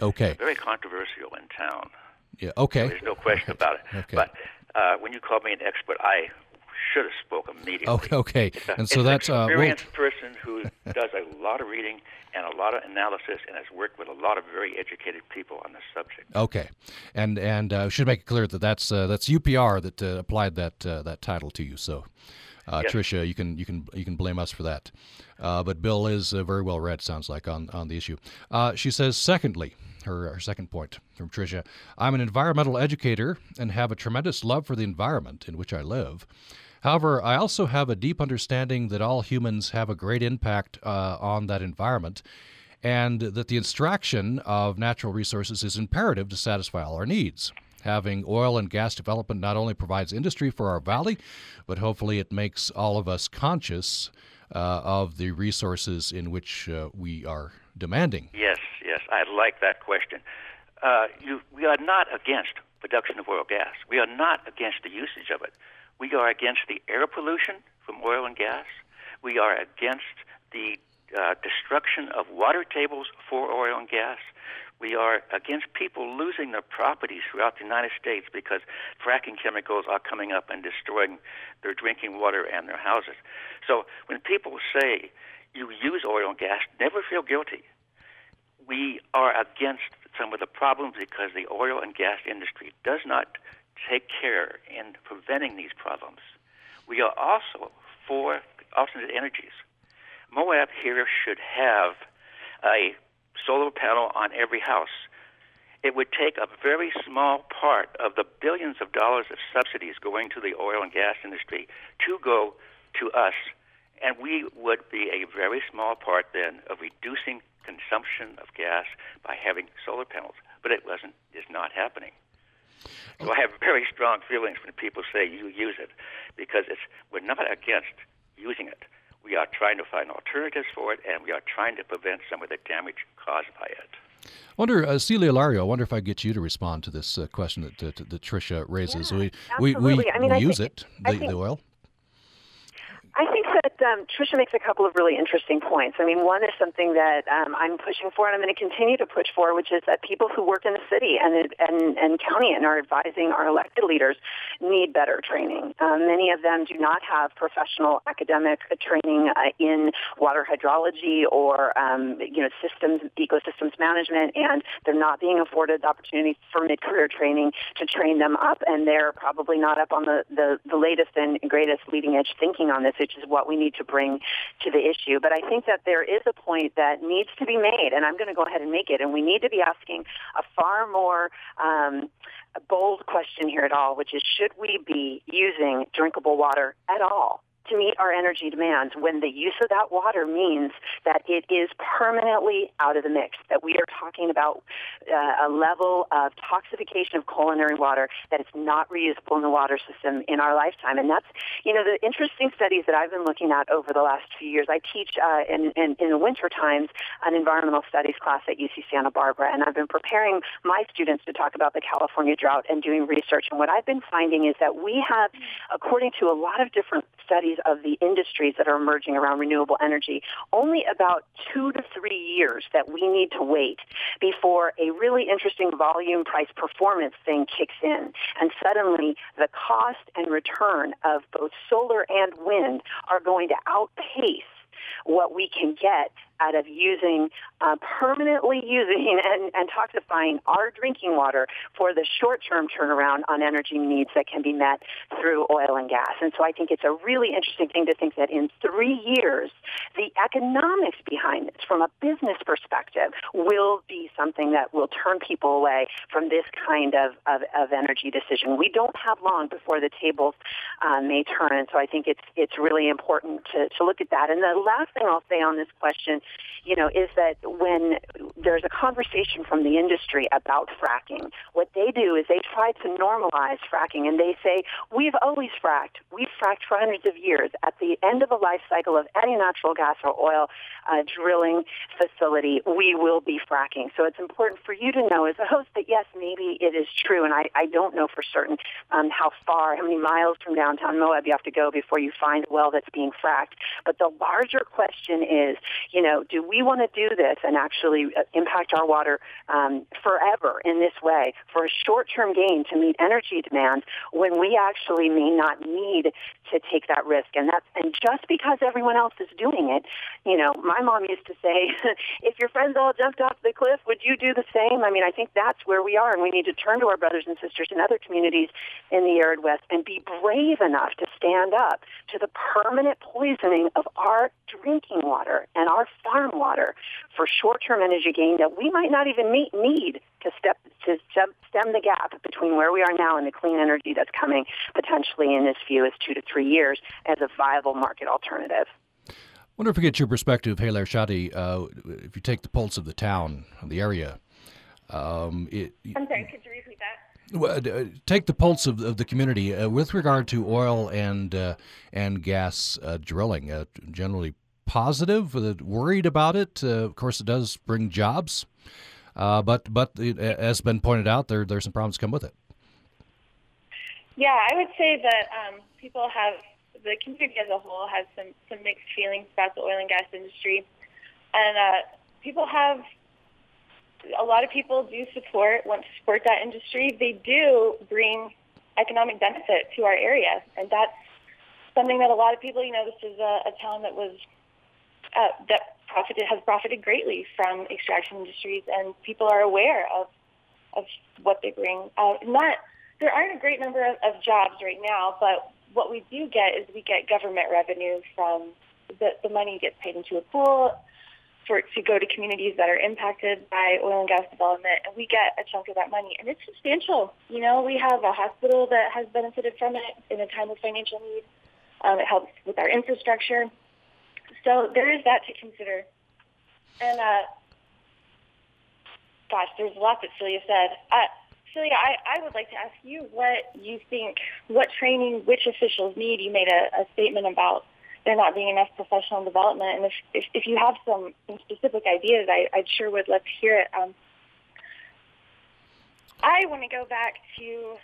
A: Okay.
G: They're very controversial in town.
A: Yeah. Okay.
G: There's no question about it.
A: Okay.
G: But uh, when you called me an expert, I should have spoken immediately.
A: Okay. okay.
G: A,
A: And so that's
G: an
A: uh,
G: experienced person who does a lot of reading and a lot of analysis and has worked with a lot of very educated people on this subject.
A: Okay, and and uh, should make it clear that that's uh, that's UPR that uh, applied that uh, that title to you. So, uh,
G: Yes.
A: Tricia, you can you can you can blame us for that. Uh, but Bill is uh, very well read. Sounds like on on the issue. Uh, she says, secondly. Her, her second point from Tricia I'm an environmental educator and have a tremendous love for the environment in which I live. However, I also have a deep understanding that all humans have a great impact uh, on that environment and that the extraction of natural resources is imperative to satisfy all our needs. Having oil and gas development not only provides industry for our valley, but hopefully it makes all of us conscious uh, of the resources in which uh, we are demanding.
G: Yes, yes, I like that question. uh, you, we are not against production of oil gas. We are not against the usage of it. We are against the air pollution from oil and gas. We are against the uh, destruction of water tables for oil and gas. We are against people losing their properties throughout the United States because fracking chemicals are coming up and destroying their drinking water and their houses. So when people say you use oil and gas, never feel guilty. We are against some of the problems because the oil and gas industry does not take care in preventing these problems. We are also for alternate energies. Moab here should have a solar panel on every house. It would take a very small part of the billions of dollars of subsidies going to the oil and gas industry to go to us, and we would be a very small part then of reducing consumption of gas by having solar panels. But it wasn't is not happening. So I have very strong feelings when people say you use it, because it's we're not against using it. We are trying to find alternatives for it, and we are trying to prevent some of the damage caused by it.
A: I wonder, uh, Celia Alario, I wonder if I get you to respond to this uh, question that, that, that Tricia raises.
J: Yeah,
A: we, we, we,
J: I mean,
A: we
J: I
A: use
J: think,
A: it,
J: I
A: the,
J: think,
A: the oil.
J: I think that um, Tricia makes a couple of really interesting points. I mean, one is something that um, I'm pushing for, and I'm going to continue to push for, which is that people who work in the city and and, and county and are advising our elected leaders need better training. Um, many of them do not have professional academic training uh, in water hydrology or um, you know systems ecosystems management, and they're not being afforded the opportunity for mid-career training to train them up, and they're probably not up on the the, the latest and greatest leading edge thinking on this which is what we need to bring to the issue. But I think that there is a point that needs to be made, and I'm going to go ahead and make it. And we need to be asking a far more um, bold question here at all, which is should we be using drinkable water at all? To meet our energy demands when the use of that water means that it is permanently out of the mix, that we are talking about uh, a level of toxification of culinary water that is not reusable in the water system in our lifetime. And that's, you know, the interesting studies that I've been looking at over the last few years. I teach uh, in, in, in the winter times an environmental studies class at UC Santa Barbara, and I've been preparing my students to talk about the California drought and doing research. And what I've been finding is that we have, according to a lot of different studies of the industries that are emerging around renewable energy, only about two to three years that we need to wait before a really interesting volume price performance thing kicks in. And suddenly the cost and return of both solar and wind are going to outpace what we can get out of using, uh, permanently using and, and toxifying our drinking water for the short-term turnaround on energy needs that can be met through oil and gas. And so I think it's a really interesting thing to think that in three years, the economics behind this from a business perspective will be something that will turn people away from this kind of, of, of energy decision. We don't have long before the tables uh, may turn, and so I think it's, it's really important to, to look at that. And the last thing I'll say on this question you know, is that when there's a conversation from the industry about fracking, what they do is they try to normalize fracking and they say, we've always fracked. We've fracked for hundreds of years. At the end of the life cycle of any natural gas or oil uh, drilling facility, we will be fracking. So it's important for you to know as a host that yes, maybe it is true, and I, I don't know for certain um, how far, how many miles from downtown Moab you have to go before you find a well that's being fracked. But the larger question is, you know, do we want to do this and actually uh, impact our water um, forever in this way for a short-term gain to meet energy demands when we actually may not need to take that risk? And that's and just because everyone else is doing it, you know, my mom used to say, if your friends all jumped off the cliff, would you do the same? I mean, I think that's where we are, and we need to turn to our brothers and sisters in other communities in the arid West and be brave enough to stand up to the permanent poisoning of our drinking water and our farm water for short-term energy gain that we might not even meet, need to step to stem the gap between where we are now and the clean energy that's coming potentially in as few as two to three years as a viable market alternative.
A: I wonder if we get your perspective, Hala Ershadi, uh, if you take the pulse of the town, the area. Um, it,
E: I'm sorry, could you repeat that?
A: Well, uh, take the pulse of, of the community uh, with regard to oil and uh, and gas uh, drilling. Uh, generally positive, worried about it. of course, it does bring jobs. Uh, but but it, as been pointed out, there there's some problems come with it.
E: Yeah, I would say that um, people have the community as a whole has some some mixed feelings about the oil and gas industry, and uh, people have a lot of people do support want to support that industry. They do bring economic benefit to our area, and that's something that a lot of people. You know, this is a, a town that was uh, that profited has profited greatly from extraction industries, and people are aware of of what they bring. Uh, not there aren't a great number of, of jobs right now, but what we do get is we get government revenue from the, the money gets paid into a pool for to go to communities that are impacted by oil and gas development, and we get a chunk of that money, and it's substantial. You know, we have a hospital that has benefited from it in a time of financial need. Um, it helps with our infrastructure. So there is that to consider. And uh, gosh, there's a lot that Celia said. Uh, Celia, I, I would like to ask you what you think, what training, which officials need. You made a, a statement about there not being enough professional development, and if if, if you have some, some specific ideas, I, I sure would love to hear it. Um, I want to go back to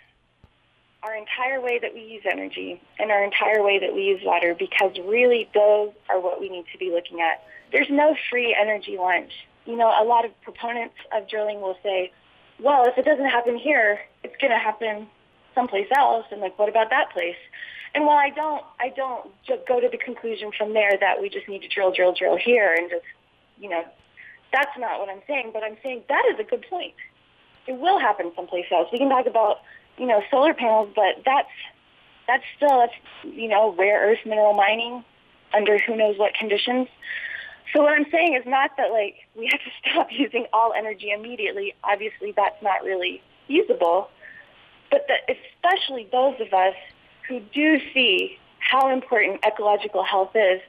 E: our entire way that we use energy and our entire way that we use water because really those are what we need to be looking at. There's no free energy lunch. You know, a lot of proponents of drilling will say, well, if it doesn't happen here, it's going to happen someplace else. And like, what about that place? And while I don't, I don't just go to the conclusion from there that we just need to drill, drill, drill here and just, you know, that's not what I'm saying. But I'm saying that is a good point. It will happen someplace else. We can talk about you know, solar panels, but that's that's still that's you know rare earth mineral mining under who knows what conditions. So what I'm saying is not that like we have to stop using all energy immediately. Obviously, that's not really feasible. But that especially those of us who do see how important ecological health is,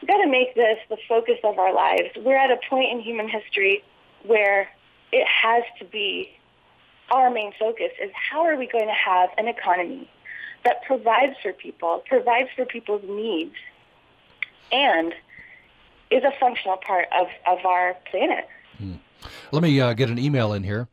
E: we've got to make this the focus of our lives. We're at a point in human history where it has to be our main focus is how are we going to have an economy that provides for people, provides for people's needs, and is a functional part of, of our planet.
A: Hmm. Let me uh, get an email in here.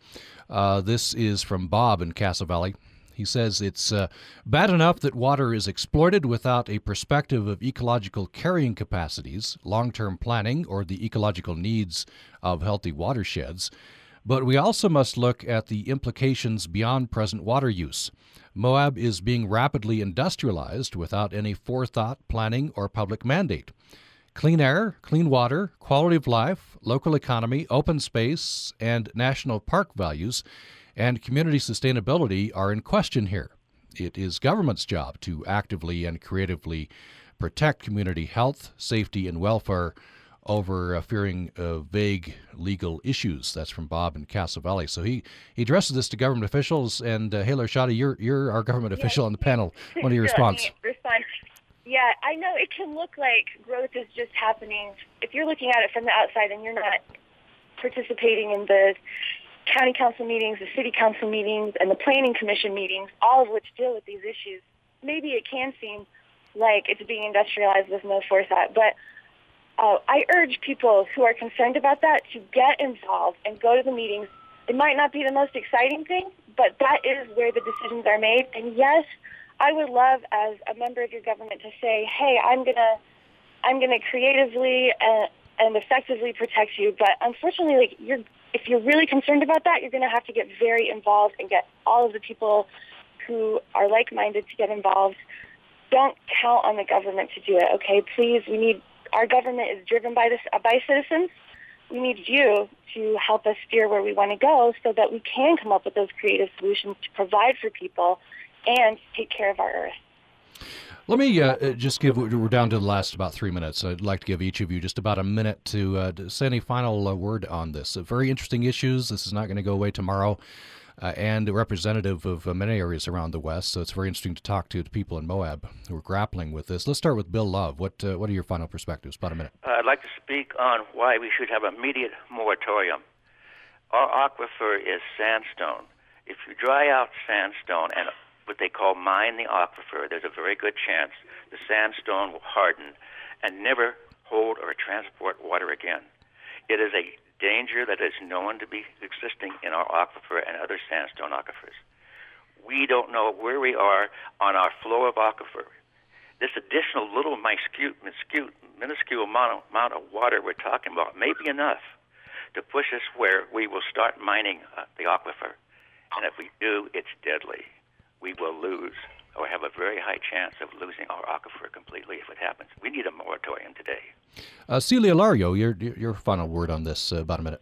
A: Uh, this is from Bob in Castle Valley. He says it's uh, bad enough that water is exploited without a perspective of ecological carrying capacities, long term planning, or the ecological needs of healthy watersheds. But we also must look at the implications beyond present water use. Moab is being rapidly industrialized without any forethought, planning, or public mandate. Clean air, clean water, quality of life, local economy, open space, and national park values and community sustainability are in question here. It is government's job to actively and creatively protect community health, safety, and welfare over uh, fearing uh, vague legal issues. That's from Bob in Castle Valley. So he, he addresses this to government officials. And uh, Shadi, you're you're our government yeah, official on the panel. What are your response?
E: Response. Yeah, I know it can look like growth is just happening. If you're looking at it from the outside and you're not participating in the county council meetings, the city council meetings, and the planning commission meetings, all of which deal with these issues, maybe it can seem like it's being industrialized with no forethought. But uh, I urge people who are concerned about that to get involved and go to the meetings. It might not be the most exciting thing, but that is where the decisions are made. And yes, I would love as a member of your government to say, "Hey, I'm gonna, I'm gonna creatively and, and effectively protect you." But unfortunately, like you're, if you're really concerned about that, you're gonna have to get very involved and get all of the people who are like-minded to get involved. Don't count on the government to do it. Okay, please. We need our government is driven by this uh, by citizens. We need you to help us steer where we want to go so that we can come up with those creative solutions to provide for people and take care of our earth.
A: Let me uh, uh just give, we're down to the last about three minutes. I'd like to give each of you just about a minute to, uh, to say any final uh, word on this. Very interesting issues. This is not going to go away tomorrow uh, and representative of uh, many areas around the West. So it's very interesting to talk to the people in Moab who are grappling with this. Let's start with Bill Love. What uh, What are your final perspectives? About a minute.
G: I'd like to speak on why we should have immediate moratorium. Our aquifer is sandstone. If you dry out sandstone and what they call mine the aquifer, there's a very good chance the sandstone will harden and never hold or transport water again. It is a danger that is known to be existing in our aquifer and other sandstone aquifers. We don't know where we are on our flow of aquifer. This additional little minuscule, minuscule, amount, amount of water we're talking about may be enough to push us where we will start mining uh, the aquifer. And if we do, it's deadly. We will lose or have a very high chance of losing our aquifer completely if it happens. We need a moratorium today.
A: Uh, Celia Alario, your, your final word on this, uh, about a minute.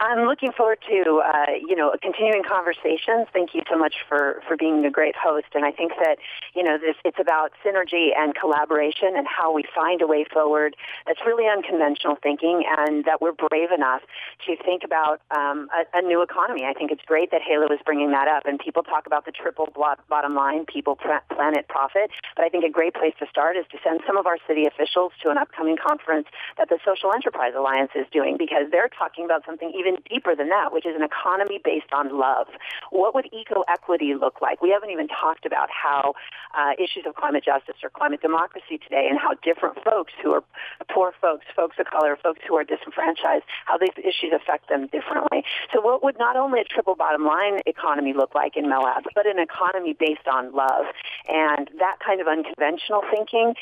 J: I'm looking forward to uh, you know continuing conversations. Thank you so much for for being a great host. And I think that you know this it's about synergy and collaboration and how we find a way forward that's really unconventional thinking and that we're brave enough to think about um, a, a, new economy. I think it's great that Hala is bringing that up. And people talk about the triple bottom line: people, planet, profit. But I think a great place to start is to send some of our city officials to an upcoming conference that the Social Enterprise Alliance is doing because they're talking about something even deeper than that, which is an economy based on love. What would eco equity look like? We haven't even talked about how uh, issues of climate justice or climate democracy today and how different folks who are poor folks, folks of color, folks who are disenfranchised, how these issues affect them differently. So what would not only a triple bottom line economy look like in Moab, but an economy based on love? And that kind of unconventional thinking,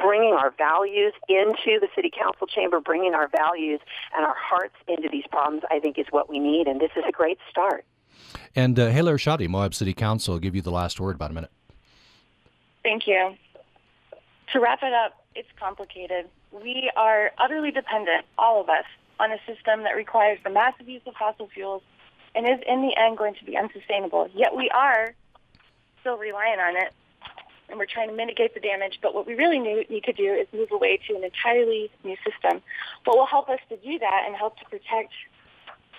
J: bringing our values into the city council chamber, bringing our values and our hearts into these problems I think is what we need, and this is a great start.
A: And uh, Hala Ershadi, Moab City Council, will give you the last word about a minute.
E: Thank you. To wrap it up, it's complicated. We are utterly dependent, all of us, on a system that requires the massive use of fossil fuels and is in the end going to be unsustainable. Yet we are still relying on it and we're trying to mitigate the damage. But what we really need to do is move away to an entirely new system. What will help us to do that and help to protect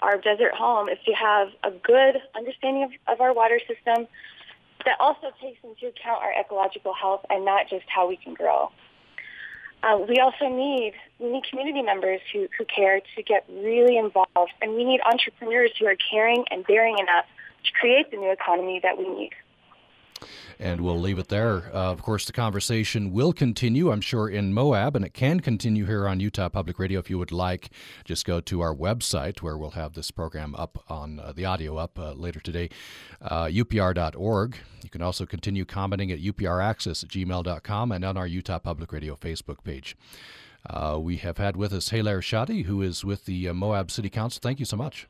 E: our desert home is to have a good understanding of, of our water system that also takes into account our ecological health and not just how we can grow. Uh, we also need we need community members who, who care to get really involved, and we need entrepreneurs who are caring and daring enough to create the new economy that we need.
A: And we'll leave it there. Uh, of course, the conversation will continue, I'm sure, in Moab, and it can continue here on Utah Public Radio if you would like. Just go to our website where we'll have this program up on uh, the audio up uh, later today, upr.org. Uh, you can also continue commenting at upraccess at gmail.com and on our Utah Public Radio Facebook page. Uh, we have had with us Hala Ershadi, who is with the uh, Moab City Council. Thank you so much.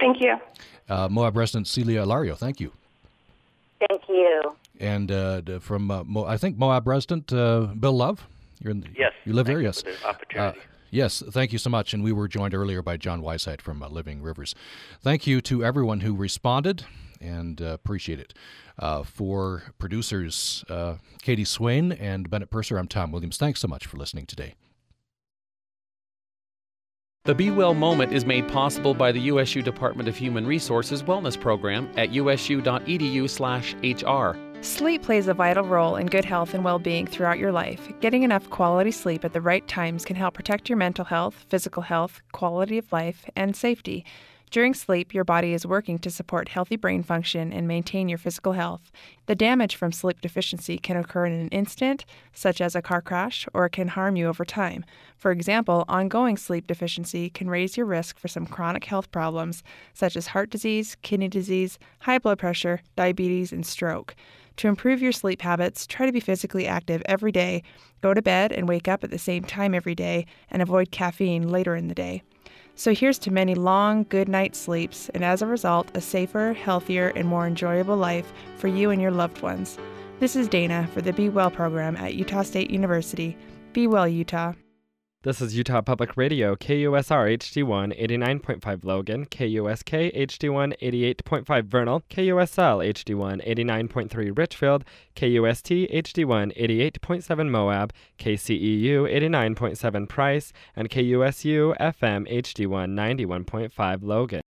E: Thank you.
A: Moab resident Celia Alario, thank you.
J: Thank you.
A: And uh, from uh, Mo- I think Moab resident uh, Bill Love.
G: You're in the, yes.
A: You live there, yes.
G: The opportunity.
A: Uh, yes, thank you so much. And we were joined earlier by John Weisheit from uh, Living Rivers. Thank you to everyone who responded and uh, appreciate it. for producers Katie Swain and Bennett Purser, I'm Tom Williams. Thanks so much for listening today.
N: The Be Well moment is made possible by the USU Department of Human Resources Wellness Program at usu.edu/hr.
O: Sleep plays a vital role in good health and well-being throughout your life. Getting enough quality sleep at the right times can help protect your mental health, physical health, quality of life, and safety. During sleep, your body is working to support healthy brain function and maintain your physical health. The damage from sleep deficiency can occur in an instant, such as a car crash, or it can harm you over time. For example, ongoing sleep deficiency can raise your risk for some chronic health problems, such as heart disease, kidney disease, high blood pressure, diabetes, and stroke. To improve your sleep habits, try to be physically active every day, go to bed and wake up at the same time every day, and avoid caffeine later in the day. So here's to many long, good night sleeps, and as a result, a safer, healthier, and more enjoyable life for you and your loved ones. This is Dana for the Be Well program at Utah State University. Be well, Utah.
I: This is Utah Public Radio, KUSR HD1 89.5 Logan, KUSK HD1 88.5 Vernal, KUSL HD1 89.3 Richfield, KUST HD1 88.7 Moab, KCEU 89.7 Price, and KUSU FM HD1 91.5 Logan.